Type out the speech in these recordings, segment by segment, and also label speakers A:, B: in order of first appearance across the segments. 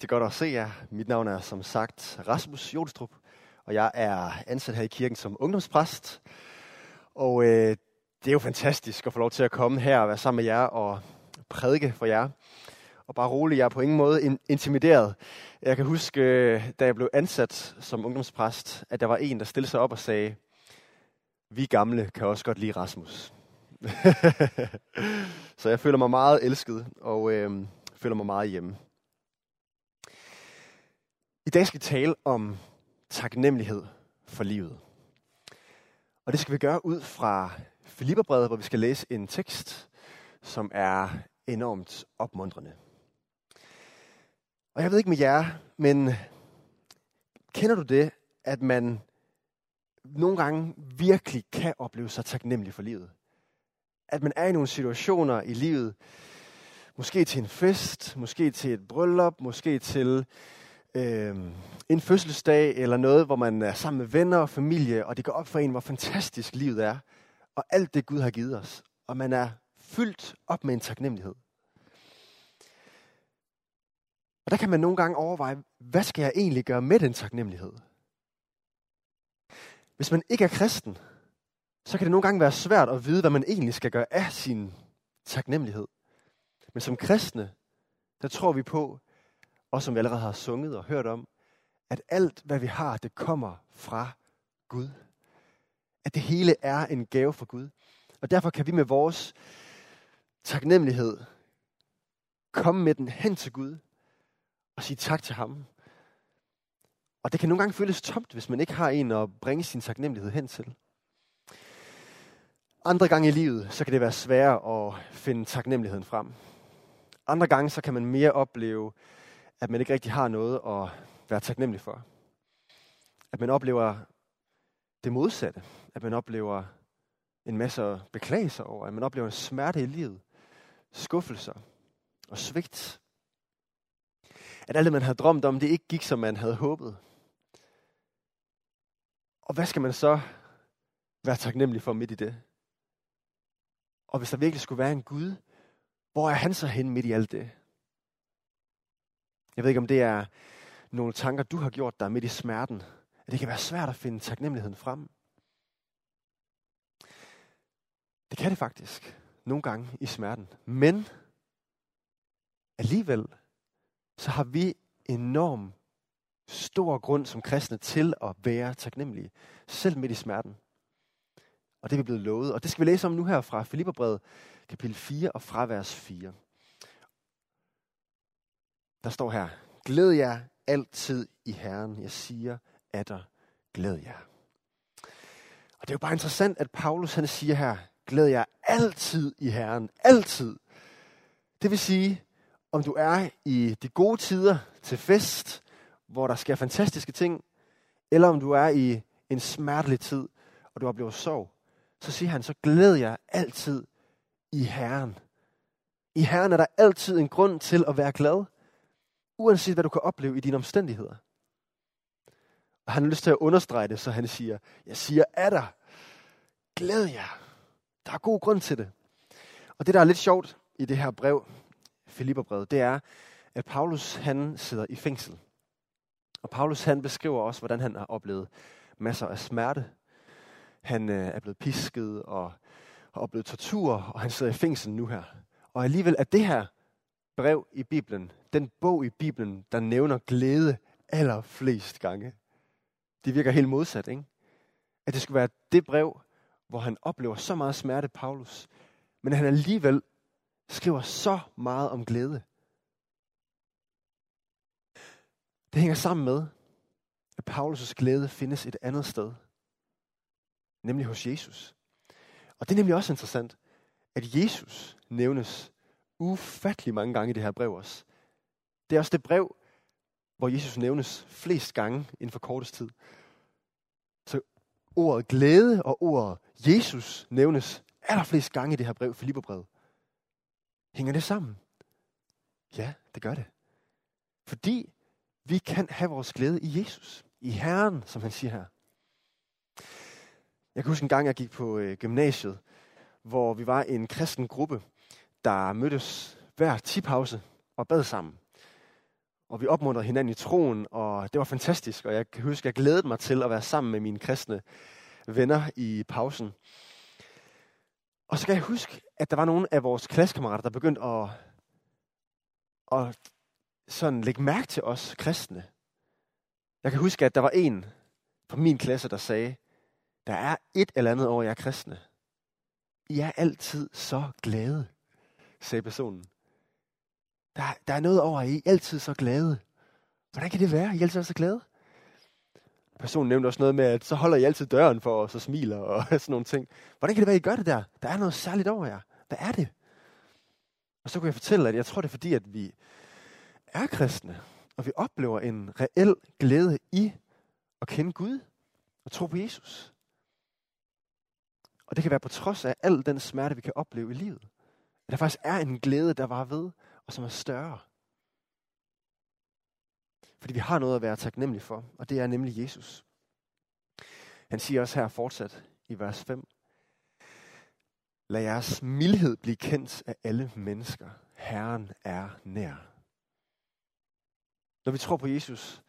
A: Det er godt at se jer. Mit navn er som sagt Rasmus Jonstrup, og jeg er ansat her i kirken som ungdomspræst. Og øh, det er jo fantastisk at få lov til at komme her og være sammen med jer og prædike for jer. Og bare roligt, jeg er på ingen måde intimideret. Jeg kan huske, øh, da jeg blev ansat som ungdomspræst, at der var en, der stillede sig op og sagde, vi gamle kan også godt lide Rasmus. Så jeg føler mig meget elsket og øh, føler mig meget hjemme. I dag skal vi tale om taknemmelighed for livet. Og det skal vi gøre ud fra Filipperbrevet, hvor vi skal læse en tekst, som er enormt opmuntrende. Og jeg ved ikke med jer, men kender du det, at man nogle gange virkelig kan opleve sig taknemmelig for livet? At man er i nogle situationer i livet, måske til en fest, måske til et bryllup, måske til øh, en fødselsdag eller noget, hvor man er sammen med venner og familie, og det går op for en, hvor fantastisk livet er, og alt det Gud har givet os. Og man er fyldt op med en taknemmelighed. Og der kan man nogle gange overveje, hvad skal jeg egentlig gøre med den taknemmelighed? Hvis man ikke er kristen, så kan det nogle gange være svært at vide, hvad man egentlig skal gøre af sin taknemmelighed. Men som kristne, der tror vi på, og som vi allerede har sunget og hørt om, at alt, hvad vi har, det kommer fra Gud. At det hele er en gave fra Gud. Og derfor kan vi med vores taknemmelighed komme med den hen til Gud og sige tak til ham. Og det kan nogle gange føles tomt, hvis man ikke har en at bringe sin taknemmelighed hen til. Andre gange i livet, så kan det være sværere at finde taknemmeligheden frem. Andre gange, så kan man mere opleve, at man ikke rigtig har noget at være taknemmelig for. At man oplever det modsatte. At man oplever en masse beklagelser over. At man oplever en smerte i livet. Skuffelser og svigt. At alt det, man havde drømt om, det ikke gik, som man havde håbet. Og hvad skal man så være taknemmelig for midt i det? Og hvis der virkelig skulle være en Gud, hvor er han så hen midt i alt det? Jeg ved ikke, om det er nogle tanker, du har gjort dig midt i smerten. At det kan være svært at finde taknemmeligheden frem. Det kan det faktisk. Nogle gange i smerten. Men alligevel, så har vi enorm stor grund som kristne til at være taknemmelige. Selv midt i smerten. Og det er vi blevet lovet. Og det skal vi læse om nu her fra Filipperbrevet, kapitel 4 og fra vers 4. Der står her, glæd jer altid i Herren. Jeg siger, at der glæd jer. Og det er jo bare interessant, at Paulus han siger her, glæd jer altid i Herren. Altid. Det vil sige, om du er i de gode tider til fest, hvor der sker fantastiske ting, eller om du er i en smertelig tid, og du oplever sorg, så siger han, så glæd jer altid i Herren. I Herren er der altid en grund til at være glad uanset hvad du kan opleve i dine omstændigheder. Og han har lyst til at understrege det, så han siger, jeg siger er der. Glæd jer. Der er god grund til det. Og det, der er lidt sjovt i det her brev, Filipperbrevet, det er, at Paulus han sidder i fængsel. Og Paulus han beskriver også, hvordan han har oplevet masser af smerte. Han øh, er blevet pisket og har oplevet tortur, og han sidder i fængsel nu her. Og alligevel er det her brev i Bibelen, den bog i Bibelen, der nævner glæde allerflest gange. Det virker helt modsat, ikke? At det skulle være det brev, hvor han oplever så meget smerte, Paulus, men han alligevel skriver så meget om glæde. Det hænger sammen med, at Paulus' glæde findes et andet sted, nemlig hos Jesus. Og det er nemlig også interessant, at Jesus nævnes ufattelig mange gange i det her brev også. Det er også det brev, hvor Jesus nævnes flest gange inden for kortest tid. Så ordet glæde og ordet Jesus nævnes allerflest gange i det her brev, Filipperbrevet. Hænger det sammen? Ja, det gør det. Fordi vi kan have vores glæde i Jesus. I Herren, som han siger her. Jeg kan huske en gang, jeg gik på øh, gymnasiet, hvor vi var en kristen gruppe, der mødtes hver tipause og bad sammen. og vi opmuntrede hinanden i troen, og det var fantastisk, og jeg kan huske, at jeg glædede mig til at være sammen med mine kristne venner i pausen. Og så kan jeg huske, at der var nogle af vores klassekammerater, der begyndte at, at sådan lægge mærke til os kristne. Jeg kan huske, at der var en fra min klasse, der sagde, der er et eller andet over jer kristne. I er altid så glade, sagde personen. Der, der er noget over, at I er altid så glade. Hvordan kan det være, I altid er så glade? Personen nævnte også noget med, at så holder I altid døren for os og smiler og sådan nogle ting. Hvordan kan det være, I gør det der? Der er noget særligt over jer. Hvad er det? Og så kunne jeg fortælle, at jeg tror, det er fordi, at vi er kristne, og vi oplever en reel glæde i at kende Gud og tro på Jesus. Og det kan være på trods af al den smerte, vi kan opleve i livet. At der faktisk er en glæde, der var ved, og som er større. Fordi vi har noget at være taknemmelige for, og det er nemlig Jesus. Han siger også her fortsat i vers 5. Lad jeres mildhed blive kendt af alle mennesker. Herren er nær. Når vi tror på Jesus,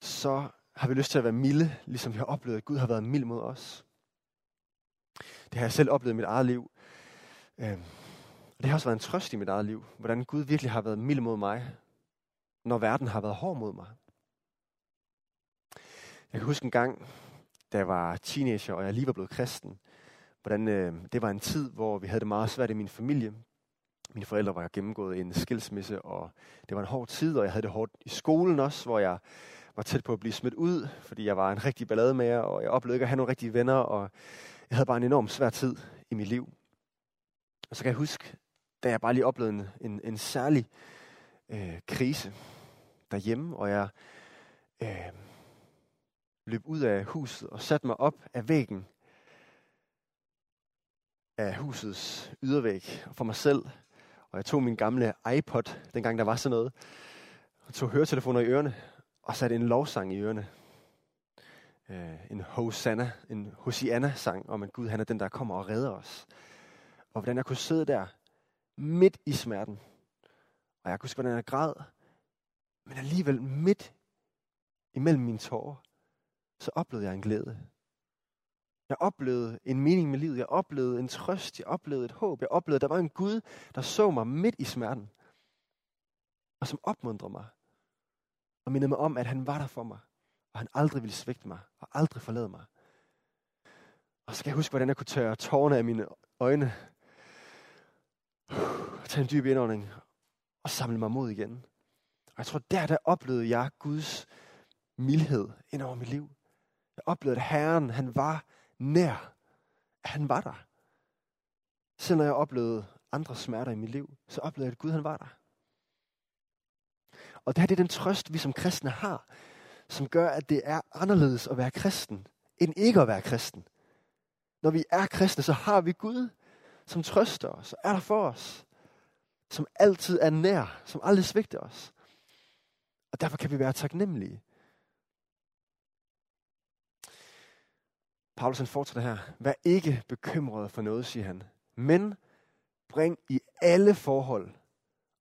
A: så har vi lyst til at være milde, ligesom vi har oplevet, at Gud har været mild mod os. Det har jeg selv oplevet i mit eget liv. Øh, og det har også været en trøst i mit eget liv, hvordan Gud virkelig har været mild mod mig, når verden har været hård mod mig. Jeg kan huske en gang, da jeg var teenager, og jeg lige var blevet kristen, hvordan øh, det var en tid, hvor vi havde det meget svært i min familie. Mine forældre var gennemgået en skilsmisse, og det var en hård tid, og jeg havde det hårdt i skolen også, hvor jeg var tæt på at blive smidt ud, fordi jeg var en rigtig ballademager, og jeg oplevede ikke at have nogle rigtige venner, og jeg havde bare en enorm svær tid i mit liv. Og så kan jeg huske, da jeg bare lige oplevede en, en, en særlig øh, krise derhjemme, og jeg øh, løb ud af huset og satte mig op af væggen af husets ydervæg for mig selv. Og jeg tog min gamle iPod, dengang der var sådan noget, og tog høretelefoner i ørerne, og satte en lovsang i ørerne. Øh, en Hosanna, en Hosianna-sang om, at Gud han er den, der kommer og redder os. Og hvordan jeg kunne sidde der midt i smerten. Og jeg kunne huske, hvordan jeg græd. Men alligevel midt imellem mine tårer, så oplevede jeg en glæde. Jeg oplevede en mening med livet. Jeg oplevede en trøst. Jeg oplevede et håb. Jeg oplevede, at der var en Gud, der så mig midt i smerten. Og som opmuntrede mig. Og mindede mig om, at han var der for mig. Og han aldrig ville svigte mig. Og aldrig forlade mig. Og så skal jeg huske, hvordan jeg kunne tørre tårerne af mine øjne. Tage en dyb indånding. Og samle mig mod igen. Og jeg tror, der, der oplevede jeg Guds mildhed ind over mit liv. Jeg oplevede, at Herren, han var nær. At han var der. Selv når jeg oplevede andre smerter i mit liv, så oplevede jeg, at Gud han var der. Og det her det er den trøst, vi som kristne har, som gør, at det er anderledes at være kristen, end ikke at være kristen. Når vi er kristne, så har vi Gud, som trøster os og er der for os. Som altid er nær, som aldrig svigter os. Og derfor kan vi være taknemmelige. Paulus han fortsætter her. Vær ikke bekymret for noget, siger han. Men bring i alle forhold,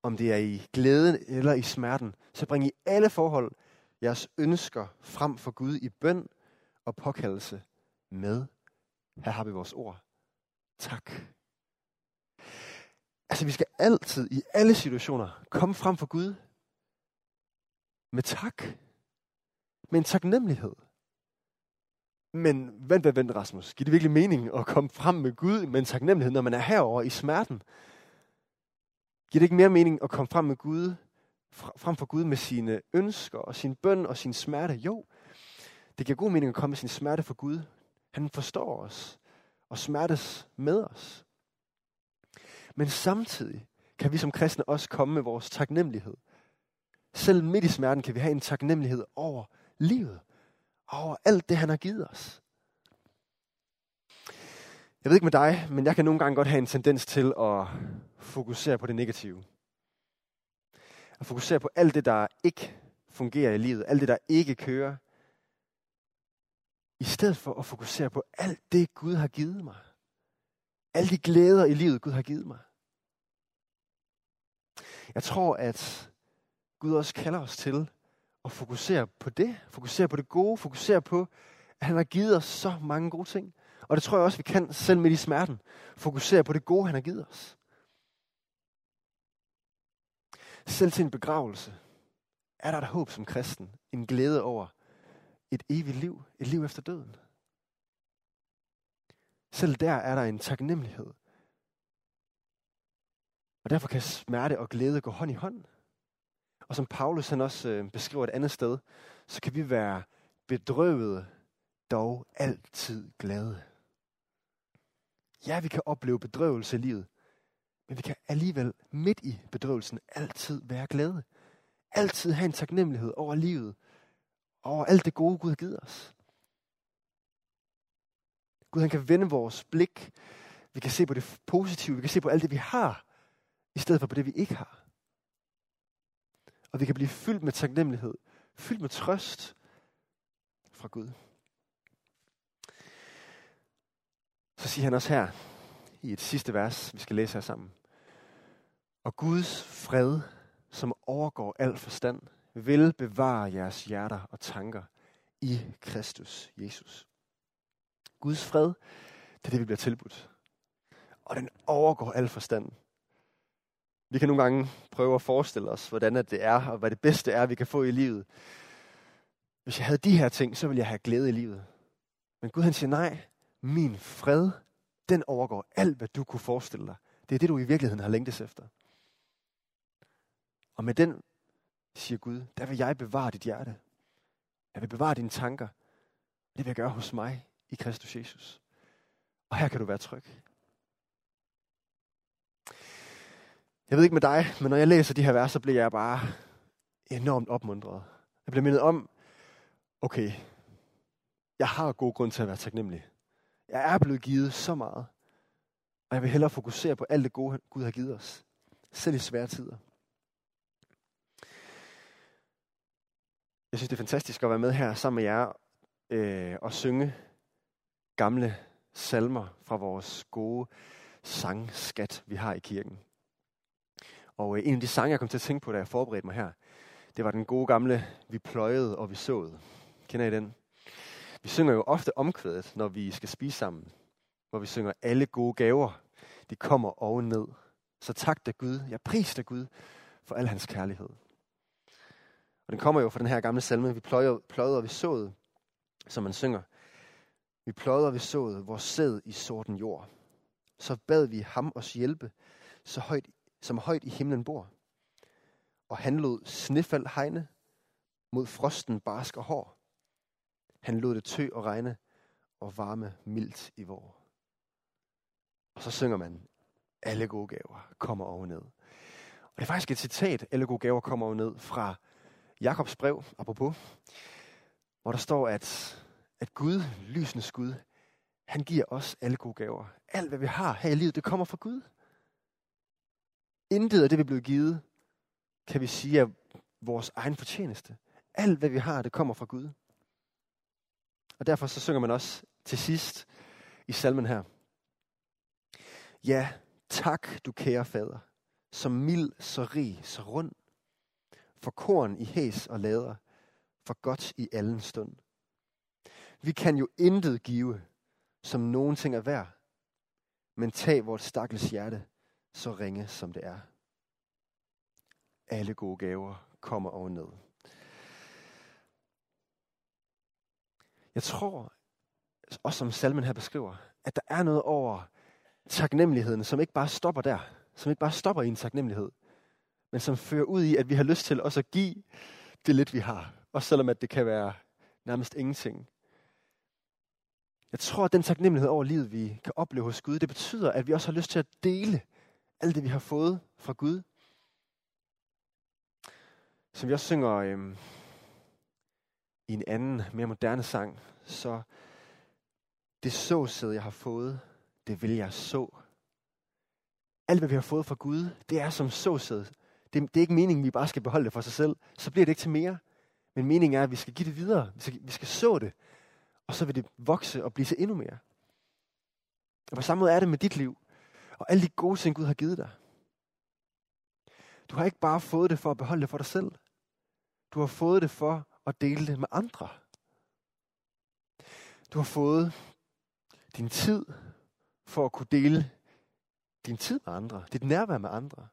A: om det er i glæden eller i smerten, så bring i alle forhold jeres ønsker frem for Gud i bøn og påkaldelse med. Her har vi vores ord. Tak. Altså, vi skal altid i alle situationer komme frem for Gud med tak. Med en taknemmelighed. Men vent, vent, vent, Rasmus. Giver det virkelig mening at komme frem med Gud med en taknemmelighed, når man er herover i smerten? Giver det ikke mere mening at komme frem med Gud, frem for Gud med sine ønsker og sin bøn og sin smerte? Jo, det giver god mening at komme med sin smerte for Gud. Han forstår os og smertes med os. Men samtidig kan vi som kristne også komme med vores taknemmelighed. Selv midt i smerten kan vi have en taknemmelighed over livet over alt det, han har givet os. Jeg ved ikke med dig, men jeg kan nogle gange godt have en tendens til at fokusere på det negative. At fokusere på alt det, der ikke fungerer i livet, alt det, der ikke kører. I stedet for at fokusere på alt det, Gud har givet mig. Alle de glæder i livet, Gud har givet mig. Jeg tror, at Gud også kalder os til at fokusere på det, fokusere på det gode, fokusere på, at han har givet os så mange gode ting. Og det tror jeg også, vi kan selv midt i smerten. Fokusere på det gode, han har givet os. Selv til en begravelse er der et håb som kristen. En glæde over et evigt liv. Et liv efter døden. Selv der er der en taknemmelighed. Og derfor kan smerte og glæde gå hånd i hånd. Og som Paulus han også øh, beskriver et andet sted, så kan vi være bedrøvede, dog altid glade. Ja, vi kan opleve bedrøvelse i livet, men vi kan alligevel midt i bedrøvelsen altid være glade. Altid have en taknemmelighed over livet, over alt det gode, Gud har givet os. Gud han kan vende vores blik. Vi kan se på det positive. Vi kan se på alt det, vi har, i stedet for på det, vi ikke har. Og vi kan blive fyldt med taknemmelighed, fyldt med trøst fra Gud. Så siger han også her, i et sidste vers, vi skal læse her sammen. Og Guds fred, som overgår al forstand, vil bevare jeres hjerter og tanker i Kristus Jesus. Guds fred, det er det, vi bliver tilbudt. Og den overgår al forstand. Vi kan nogle gange prøve at forestille os, hvordan det er, og hvad det bedste er, vi kan få i livet. Hvis jeg havde de her ting, så ville jeg have glæde i livet. Men Gud han siger, nej, min fred, den overgår alt, hvad du kunne forestille dig. Det er det, du i virkeligheden har længtes efter. Og med den, siger Gud, der vil jeg bevare dit hjerte. Jeg vil bevare dine tanker. Det vil jeg gøre hos mig i Kristus Jesus. Og her kan du være tryg. Jeg ved ikke med dig, men når jeg læser de her vers, så bliver jeg bare enormt opmuntret. Jeg bliver mindet om, okay, jeg har god grund til at være taknemmelig. Jeg er blevet givet så meget, og jeg vil hellere fokusere på alt det gode, Gud har givet os. Selv i svære tider. Jeg synes, det er fantastisk at være med her sammen med jer øh, og synge gamle salmer fra vores gode sangskat, vi har i kirken. Og øh, en af de sange, jeg kom til at tænke på, da jeg forberedte mig her, det var den gode gamle, vi pløjede og vi såede. Kender I den? Vi synger jo ofte omkvædet, når vi skal spise sammen, hvor vi synger alle gode gaver, de kommer oven ned. Så tak dig Gud, jeg pris dig Gud for al hans kærlighed. Og den kommer jo fra den her gamle salme, vi pløjede, pløjede og vi såede, som man synger. Vi pløjede og vi såede vores sæd i sorten jord. Så bad vi ham os hjælpe, så højt, som højt i himlen bor. Og han lod snefald hegne mod frosten barsk og hår. Han lod det tø og regne og varme mildt i vor. Og så synger man, alle gode gaver kommer over ned. Og det er faktisk et citat, alle gode gaver kommer over ned fra Jakobs brev, apropos, hvor der står, at, at Gud, lysens Gud, han giver os alle gode gaver. Alt, hvad vi har her i livet, det kommer fra Gud. Intet af det, vi er blevet givet, kan vi sige er vores egen fortjeneste. Alt, hvad vi har, det kommer fra Gud. Og derfor så synger man også til sidst i salmen her. Ja, tak du kære fader, så mild, så rig, så rund, for korn i hæs og lader, for godt i allen stund. Vi kan jo intet give, som nogen ting er værd, men tag vores stakkels hjerte, så ringe som det er. Alle gode gaver kommer over ned. Jeg tror, også som salmen her beskriver, at der er noget over taknemmeligheden, som ikke bare stopper der. Som ikke bare stopper i en taknemmelighed, men som fører ud i, at vi har lyst til også at give det lidt, vi har. Også selvom at det kan være nærmest ingenting. Jeg tror, at den taknemmelighed over livet, vi kan opleve hos Gud, det betyder, at vi også har lyst til at dele alt det, vi har fået fra Gud. Som vi også synger øhm, i en anden, mere moderne sang, så det såsæd, jeg har fået, det vil jeg så. Alt, hvad vi har fået fra Gud, det er som såsæd. Det, det er ikke meningen, at vi bare skal beholde det for sig selv. Så bliver det ikke til mere. Men meningen er, at vi skal give det videre. Vi skal, vi skal så det. Og så vil det vokse og blive til endnu mere. Og på samme måde er det med dit liv. Og alle de gode ting, Gud har givet dig. Du har ikke bare fået det for at beholde det for dig selv. Du har fået det for at dele det med andre. Du har fået din tid for at kunne dele din tid med andre, dit nærvær med andre,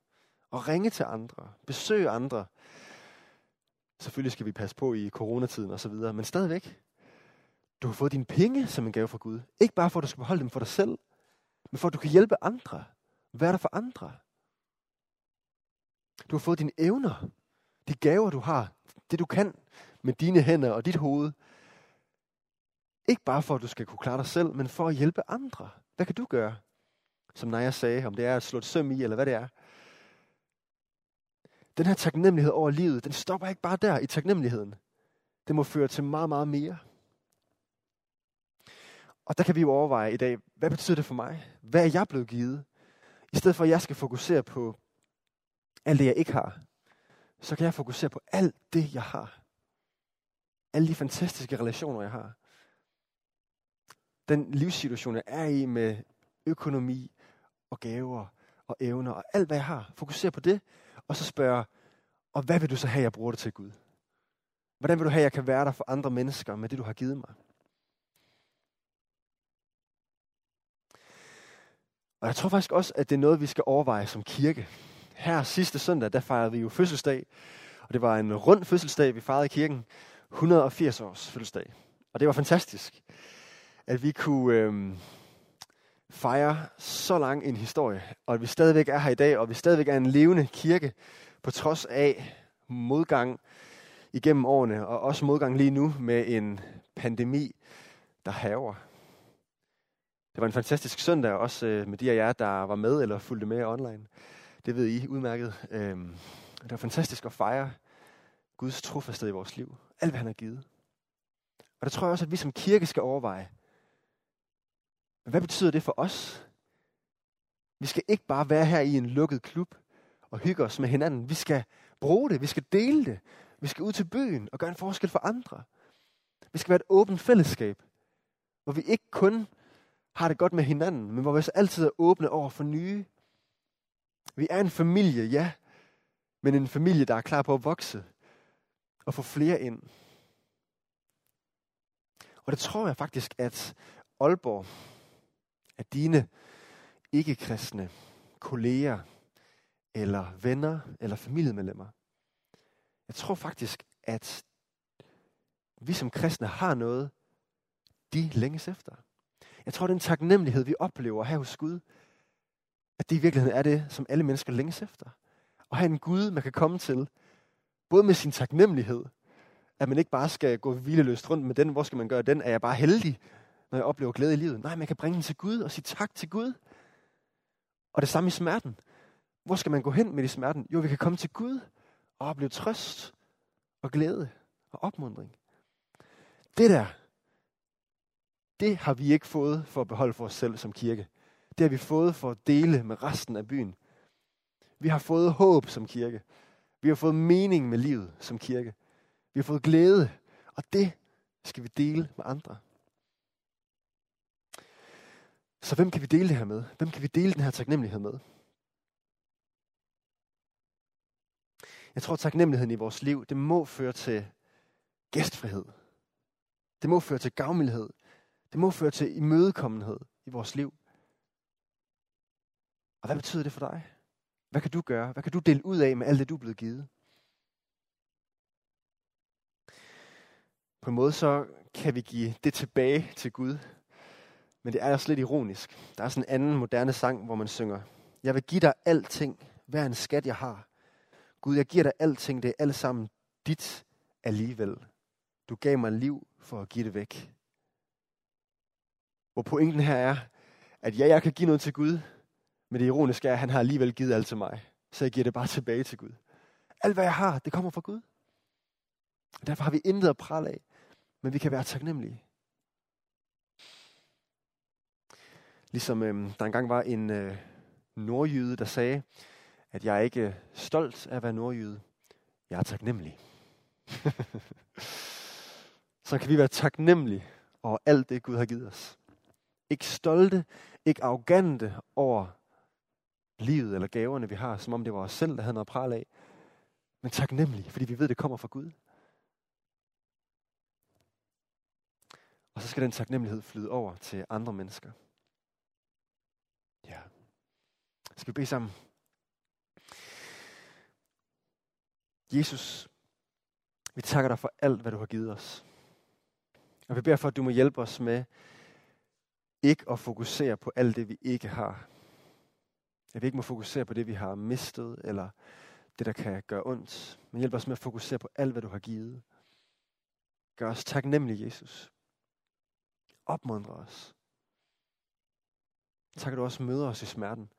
A: og ringe til andre, besøge andre. Selvfølgelig skal vi passe på i coronatiden og så videre, men stadigvæk. Du har fået dine penge som en gave fra Gud. Ikke bare for, at du skal beholde dem for dig selv, men for, at du kan hjælpe andre. Være der for andre. Du har fået dine evner, de gaver, du har, det du kan med dine hænder og dit hoved. Ikke bare for, at du skal kunne klare dig selv, men for at hjælpe andre. Hvad kan du gøre? Som Naja sagde, om det er at slå et søm i, eller hvad det er. Den her taknemmelighed over livet, den stopper ikke bare der i taknemmeligheden. Det må føre til meget, meget mere. Og der kan vi jo overveje i dag, hvad betyder det for mig? Hvad er jeg blevet givet? I stedet for, at jeg skal fokusere på alt det, jeg ikke har, så kan jeg fokusere på alt det, jeg har. Alle de fantastiske relationer, jeg har. Den livssituation, jeg er i med økonomi og gaver og evner og alt, hvad jeg har. Fokuser på det, og så spørge, og hvad vil du så have, jeg bruger det til, Gud? Hvordan vil du have, jeg kan være der for andre mennesker med det, du har givet mig? Og jeg tror faktisk også, at det er noget, vi skal overveje som kirke. Her sidste søndag, der fejrede vi jo fødselsdag. Og det var en rund fødselsdag, vi fejrede i kirken. 180 års fødselsdag. Og det var fantastisk, at vi kunne øh, fejre så lang en historie. Og at vi stadigvæk er her i dag, og vi stadigvæk er en levende kirke, på trods af modgang igennem årene, og også modgang lige nu med en pandemi, der haver. Det var en fantastisk søndag, også øh, med de af jer, der var med eller fulgte med online. Det ved I udmærket. Øhm, det var fantastisk at fejre Guds trofasthed i vores liv. Alt, hvad han har givet. Og der tror jeg også, at vi som kirke skal overveje, hvad betyder det for os? Vi skal ikke bare være her i en lukket klub og hygge os med hinanden. Vi skal bruge det, vi skal dele det. Vi skal ud til byen og gøre en forskel for andre. Vi skal være et åbent fællesskab, hvor vi ikke kun har det godt med hinanden, men hvor vi så altid er åbne over for nye. Vi er en familie, ja, men en familie, der er klar på at vokse og få flere ind. Og det tror jeg faktisk, at Aalborg, at dine ikke-kristne kolleger, eller venner, eller familiemedlemmer, jeg tror faktisk, at vi som kristne har noget, de længes efter. Jeg tror, den taknemmelighed, vi oplever her hos Gud, at det i virkeligheden er det, som alle mennesker længes efter. At have en Gud, man kan komme til, både med sin taknemmelighed, at man ikke bare skal gå hvileløst rundt med den, hvor skal man gøre den, er jeg bare heldig, når jeg oplever glæde i livet. Nej, man kan bringe den til Gud og sige tak til Gud. Og det samme i smerten. Hvor skal man gå hen med i smerten? Jo, vi kan komme til Gud og opleve trøst og glæde og opmundring. Det der, det har vi ikke fået for at beholde for os selv som kirke. Det har vi fået for at dele med resten af byen. Vi har fået håb som kirke. Vi har fået mening med livet som kirke. Vi har fået glæde, og det skal vi dele med andre. Så hvem kan vi dele det her med? Hvem kan vi dele den her taknemmelighed med? Jeg tror, at taknemmeligheden i vores liv, det må føre til gæstfrihed. Det må føre til gavmildhed. Det må føre til imødekommenhed i vores liv. Og hvad betyder det for dig? Hvad kan du gøre? Hvad kan du dele ud af med alt det, du er blevet givet? På en måde så kan vi give det tilbage til Gud. Men det er også lidt ironisk. Der er sådan en anden moderne sang, hvor man synger, Jeg vil give dig alting, hver en skat jeg har. Gud, jeg giver dig alting, det er alt sammen dit alligevel. Du gav mig liv for at give det væk. Hvor pointen her er, at ja, jeg kan give noget til Gud, men det ironiske er, at han har alligevel givet alt til mig. Så jeg giver det bare tilbage til Gud. Alt hvad jeg har, det kommer fra Gud. Derfor har vi intet at prale af, men vi kan være taknemmelige. Ligesom øh, der engang var en øh, nordjyde, der sagde, at jeg er ikke øh, stolt af at være nordjyde. Jeg er taknemmelig. Så kan vi være taknemmelige over alt det, Gud har givet os. Ikke stolte, ikke arrogante over livet eller gaverne, vi har, som om det var os selv, der havde noget pral af. Men taknemmelig, fordi vi ved, det kommer fra Gud. Og så skal den taknemmelighed flyde over til andre mennesker. Ja. Skal vi bede sammen? Jesus, vi takker dig for alt, hvad du har givet os. Og vi beder for, at du må hjælpe os med ikke at fokusere på alt det, vi ikke har. At vi ikke må fokusere på det, vi har mistet, eller det, der kan gøre ondt. Men hjælp os med at fokusere på alt, hvad du har givet. Gør os taknemmelige, Jesus. Opmuntre os. Tak, at du også møder os i smerten.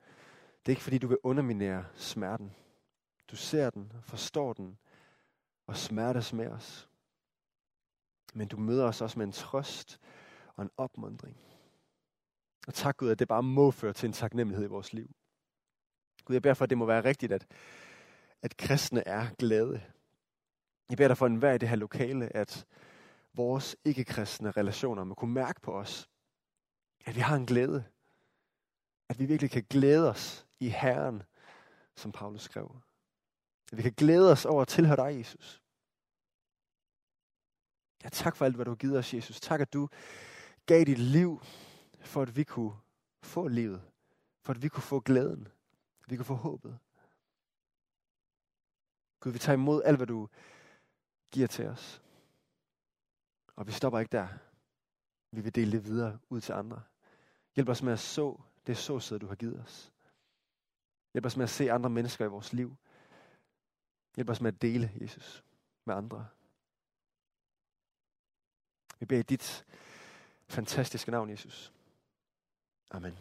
A: Det er ikke, fordi du vil underminere smerten. Du ser den, forstår den, og smertes med os. Men du møder os også med en trøst og en opmundring. Og tak Gud, at det bare må føre til en taknemmelighed i vores liv. Gud, jeg beder for, at det må være rigtigt, at, at kristne er glade. Jeg beder dig for enhver i det her lokale, at vores ikke-kristne relationer må kunne mærke på os, at vi har en glæde. At vi virkelig kan glæde os i Herren, som Paulus skrev. At vi kan glæde os over at tilhøre dig, Jesus. Ja, tak for alt, hvad du har givet os, Jesus. Tak, at du gav dit liv, for at vi kunne få livet. For at vi kunne få glæden. Vi kunne få håbet. Gud, vi tager imod alt, hvad du giver til os. Og vi stopper ikke der. Vi vil dele det videre ud til andre. Hjælp os med at så det såsæde, du har givet os. Hjælp os med at se andre mennesker i vores liv. Hjælp os med at dele, Jesus, med andre. Vi beder i dit fantastiske navn, Jesus. Amen.